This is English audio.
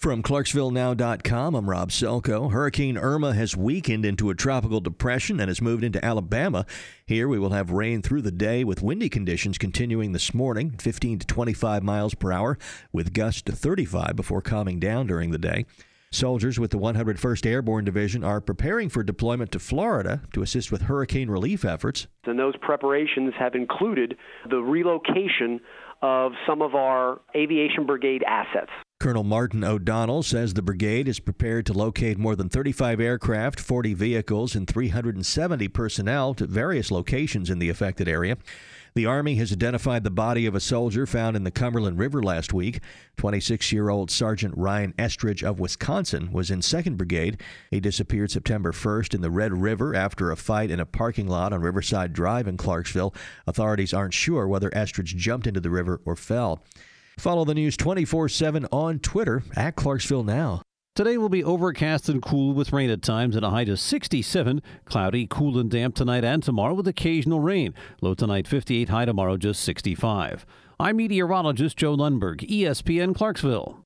From ClarksvilleNow.com, I'm Rob Selko. Hurricane Irma has weakened into a tropical depression and has moved into Alabama. Here we will have rain through the day with windy conditions continuing this morning, 15 to 25 miles per hour, with gusts to 35 before calming down during the day. Soldiers with the 101st Airborne Division are preparing for deployment to Florida to assist with hurricane relief efforts. And those preparations have included the relocation of some of our aviation brigade assets. Colonel Martin O'Donnell says the brigade is prepared to locate more than 35 aircraft, 40 vehicles, and 370 personnel to various locations in the affected area. The Army has identified the body of a soldier found in the Cumberland River last week. 26 year old Sergeant Ryan Estridge of Wisconsin was in 2nd Brigade. He disappeared September 1st in the Red River after a fight in a parking lot on Riverside Drive in Clarksville. Authorities aren't sure whether Estridge jumped into the river or fell. Follow the news 24 7 on Twitter at Clarksville Now. Today will be overcast and cool with rain at times at a height of 67. Cloudy, cool and damp tonight and tomorrow with occasional rain. Low tonight 58, high tomorrow just 65. I'm meteorologist Joe Lundberg, ESPN Clarksville.